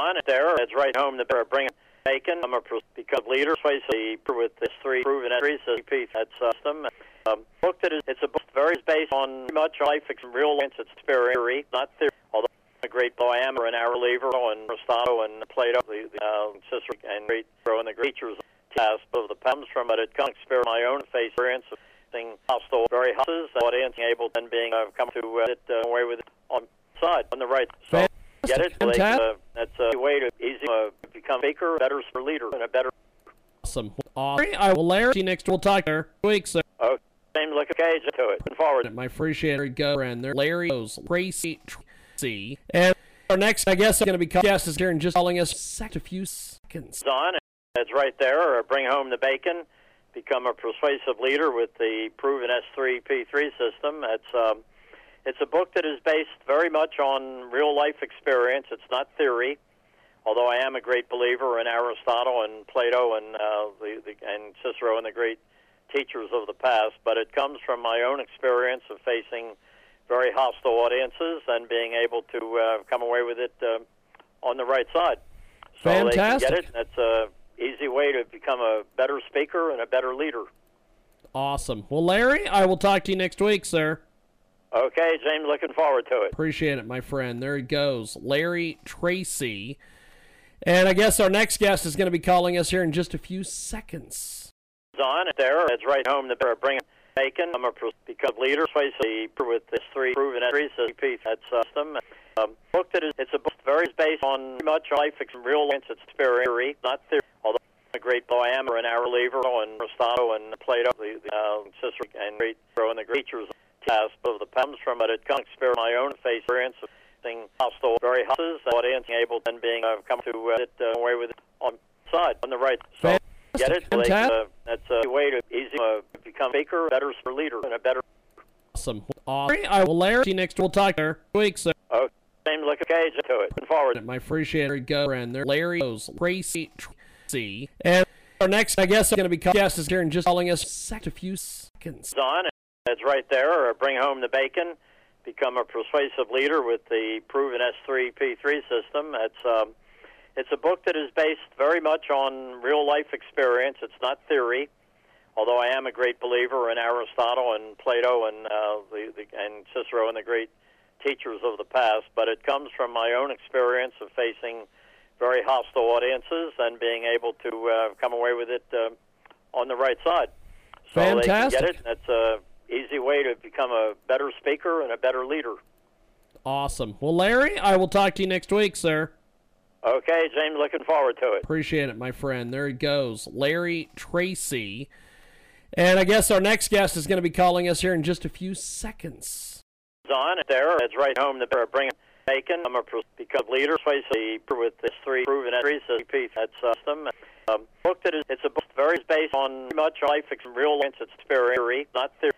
On there, it's right home to bring bacon. I'm a because leader, basically with this three proven entries, CP that system. Um, book that is, it's a book very based on much life, it's real life, it's theory, not theory. Although a great diameter and our reliever and Aristotle and Plato, the, the uh, Cicero and great and the great teachers task of the comes from it. It comes experience my own face experience of being hostile, very hostile audience, able and being uh, come to uh, it uh, away with it on side on the right. So get it? Like, uh, that's a way to easy uh, become speaker, better leader, and a better. Awesome. awesome. I will Larry. See you next. We'll talk there. Week, sir. Oh, same look cage to it. And forward. My appreciator go and there. Larry goes Tracy Tracy. And our next, I guess, is going to be guest is here and just calling us a few seconds. On. That's right there. Or bring home the bacon. Become a persuasive leader with the proven S3P3 system. That's um, it's a book that is based very much on real life experience. It's not theory, although I am a great believer in Aristotle and Plato and uh, the, the, and Cicero and the great teachers of the past. But it comes from my own experience of facing very hostile audiences and being able to uh, come away with it uh, on the right side. So Fantastic. They can get it. That's a easy way to become a better speaker and a better leader. Awesome. Well, Larry, I will talk to you next week, sir. Okay, James, looking forward to it. Appreciate it, my friend. There he goes, Larry Tracy. And I guess our next guest is going to be calling us here in just a few seconds. On there, it's right home to bring bacon. I'm a because leader, basically with this three proven entries, CP that system. Um, book that is, it's a book very based on much life, real life, it's theory, not theory. Although a great diameter and our reliever and Aristotle and Plato, the, the uh, Cicero and great and the great teachers task of the comes from it. It comes experience my own face experience of being hostile, very hostile audience, able and being uh, come to uh, it uh, away with it on side on the right. So get it? Like, uh, that's a way to easy uh, become speaker, better leader, and a better. Awesome. awesome. I will Larry. See you next. We'll talk there. Week, sir. Oh, same look cage to it. Forward. My appreciator go and there. Larry goes Tracy Tracy. And our next, I guess, is going to be guest is here and just calling us a few seconds. On that's right there, or bring home the bacon, become a persuasive leader with the proven S3P3 system. It's um, it's a book that is based very much on real life experience. It's not theory, although I am a great believer in Aristotle and Plato and uh, the, the, and Cicero and the great teachers of the past. But it comes from my own experience of facing very hostile audiences and being able to uh, come away with it uh, on the right side. So Fantastic. They can get it. That's a easy way to become a better speaker and a better leader. Awesome. Well, Larry, I will talk to you next week, sir. Okay, James, looking forward to it. Appreciate it, my friend. There he goes, Larry Tracy. And I guess our next guest is going to be calling us here in just a few seconds. On there, it's right home to bring bacon. I'm a because leader, basically with this three proven entries, CP that system. Um, book that is, it's a book very based on much life, real life, it's theory, not theory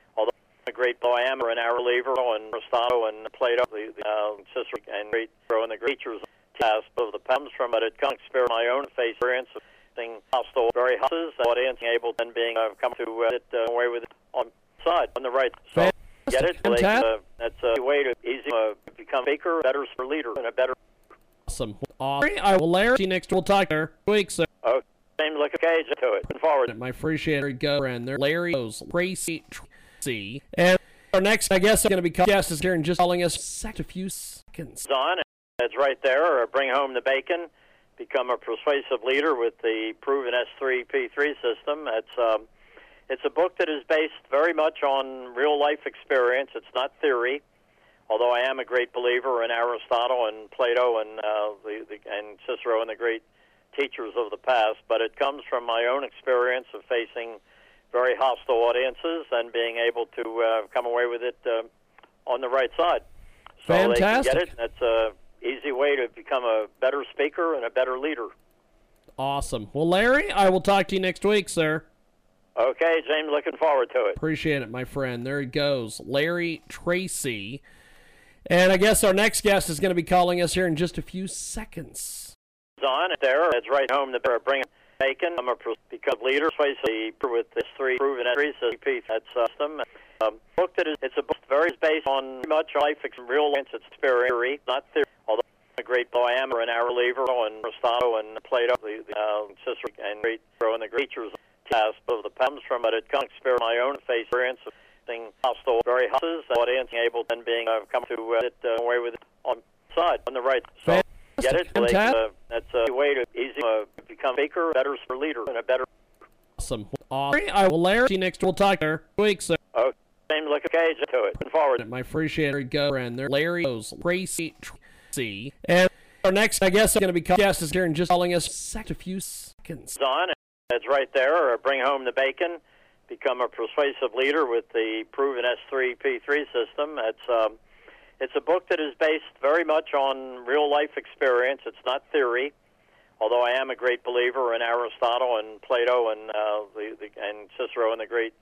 a great diameter and our reliever and Aristotle and Plato, the, the uh, Cicero and great and the great teachers task of the comes from it. It comes experience my own face experience of being hostile, very hostile audience, able and being uh, come to uh, it uh, away with it on side on the right. So get it? Like, uh, that's a way to easy uh, become speaker, better leader, and a better. Awesome. Awesome. I will Larry. See you next. We'll talk there. Week, sir. Oh, same look cage to it. Forward. My appreciator go and there. Larry goes Tracy see. And our next, I guess, going to be guest is here and just calling us a few seconds. On it's right there. Or bring home the bacon. Become a persuasive leader with the proven S3P3 system. It's um, it's a book that is based very much on real life experience. It's not theory, although I am a great believer in Aristotle and Plato and uh, the, the and Cicero and the great teachers of the past. But it comes from my own experience of facing very hostile audiences and being able to uh, come away with it uh, on the right side. So Fantastic. They can get it. That's a easy way to become a better speaker and a better leader. Awesome. Well, Larry, I will talk to you next week, sir. Okay, James, looking forward to it. Appreciate it, my friend. There he goes, Larry Tracy. And I guess our next guest is going to be calling us here in just a few seconds. On there, it's right home that they're bacon. I'm a because leader, basically with this three proven entries, CP that system. Um, book that is, it's a book very based on much life, real it's theory, not theory. Although a great poem and our reliever and Aristotle and Plato, the, the uh, Cicero and great and the Greek teachers task of the poems from it. It comes from my own face experience of being hostile, very houses, audience able and being uh, come to uh, it uh, away with it on side on the right. Get it? Like, uh, that's a way to easy uh, become speaker, better leader, and a better. Awesome. Awesome. I will Larry. See you next. We'll talk next week, sir. Same look okay to it. Looking forward. My appreciator go friend there. Larry goes Tracy Tracy. And our next, I guess, going to be guest is and just calling us a few seconds. On. It's right there. Or Bring home the bacon. Become a persuasive leader with the proven S3P3 system. That's. um, it's a book that is based very much on real life experience. It's not theory, although I am a great believer in Aristotle and Plato and uh, the, the and Cicero and the great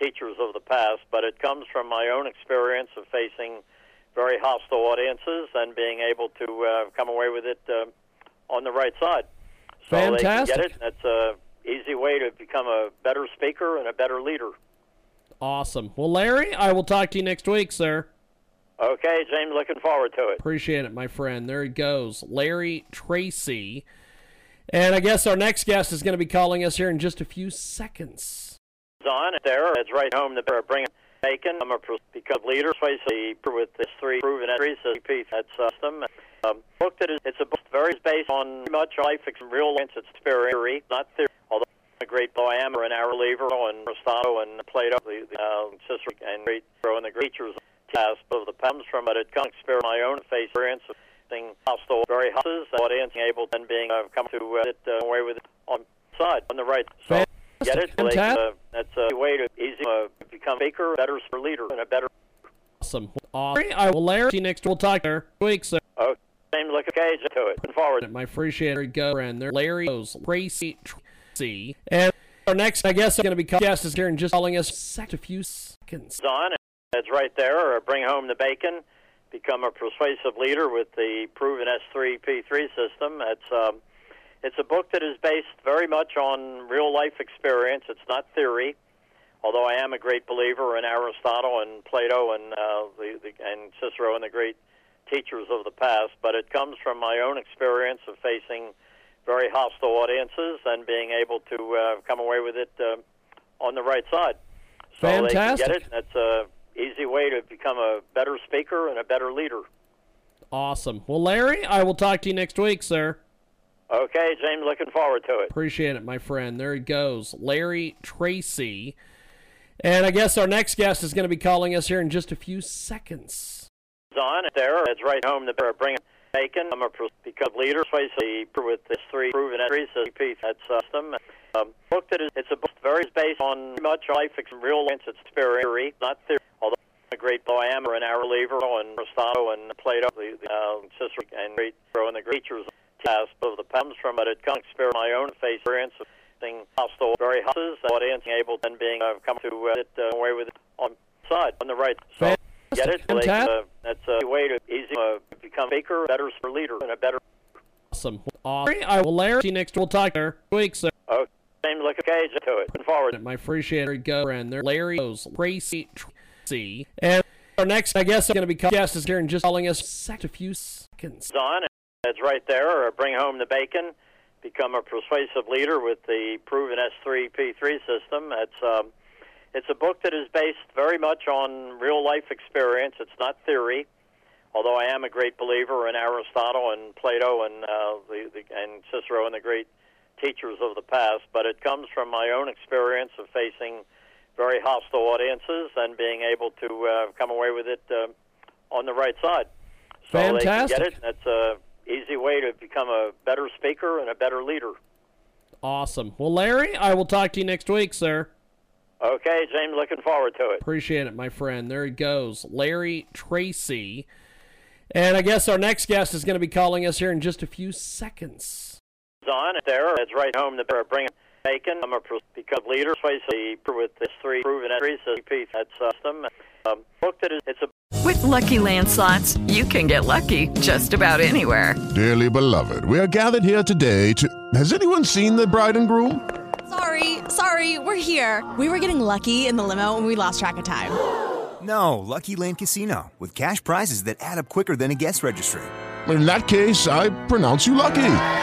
teachers of the past. But it comes from my own experience of facing very hostile audiences and being able to uh, come away with it uh, on the right side. So Fantastic. They can get it. That's a easy way to become a better speaker and a better leader. Awesome. Well, Larry, I will talk to you next week, sir. Okay, James, looking forward to it. Appreciate it, my friend. There he goes, Larry Tracy. And I guess our next guest is going to be calling us here in just a few seconds. On there, it's right home they're bringing bacon. I'm a become leader, basically with this three proven entries, CP that system. Um, book that is, it's a book very based on much life, it's real, it's theory, not theory Although a great poem and our reliever and Aristotle and Plato, the, the uh, Cicero and great and the teachers task of the poems from it. It comes from my own face experience of being hostile, very houses, audience able and being uh, come to uh, it uh, away with it on side on the right. So get it? Like, uh, that's a way to easy uh, become speaker, better leader, and a better. Awesome. awesome. I will Larry. See you next. We'll talk next week, sir. Okay. Same look okay to it. Looking forward. My appreciator go and there. Larry goes Tracy see. And our next, I guess, is going to be guest is here and just calling us a few seconds. On. It's right there. or Bring home the bacon. Become a persuasive leader with the proven S3P3 system. It's um, it's a book that is based very much on real life experience. It's not theory, although I am a great believer in Aristotle and Plato and uh, the, the and Cicero and the great teachers of the past. But it comes from my own experience of facing very hostile audiences and being able to uh, come away with it uh, on the right side. So Fantastic. they can get it. That's a easy way to become a better speaker and a better leader. Awesome. Well, Larry, I will talk to you next week, sir. Okay, James, looking forward to it. Appreciate it, my friend. There he goes, Larry Tracy. And I guess our next guest is going to be calling us here in just a few seconds. On there, it's right home that they're bringing Bacon. I'm a become leader, basically with this three proven entries, CP that system. Um, book that is, it's a book very based on much life, real, it's theory, not theory. A great poem and our reliever and Aristotle and Plato, the, the uh, Cicero and great and the Greek teachers task of the poems from it. It comes from my own face experience of being hostile, very houses, audience able and being uh, come to uh, it uh, away with it on side on the right. So get it? Like, uh, that's a way to easy uh, become speaker, better leader, and a better. Awesome. awesome. I will Larry. See you next. We'll talk next week, sir. Okay. Same look okay to it. Looking forward. My appreciator go and there. Larry goes Tracy Tracy. And our next, I guess, going to be guest is here and just calling us a few seconds. On. It's right there. Or bring home the bacon. Become a persuasive leader with the proven S3P3 system. It's um, it's a book that is based very much on real life experience. It's not theory, although I am a great believer in Aristotle and Plato and uh, the, the and Cicero and the great teachers of the past. But it comes from my own experience of facing very hostile audiences and being able to uh, come away with it uh, on the right side. So Fantastic. they can get it. That's a easy way to become a better speaker and a better leader. Awesome. Well, Larry, I will talk to you next week, sir. Okay, James, looking forward to it. Appreciate it, my friend. There he goes, Larry Tracy. And I guess our next guest is going to be calling us here in just a few seconds. On there, it's right home that they're bringing bacon. I'm a because leader, basically with this three proven entries, repeat that system. Um, looked at it, it's a With Lucky Land slots, you can get lucky just about anywhere. Dearly beloved, we are gathered here today to. Has anyone seen the bride and groom? Sorry, sorry, we're here. We were getting lucky in the limo and we lost track of time. No, Lucky Land Casino, with cash prizes that add up quicker than a guest registry. In that case, I pronounce you lucky.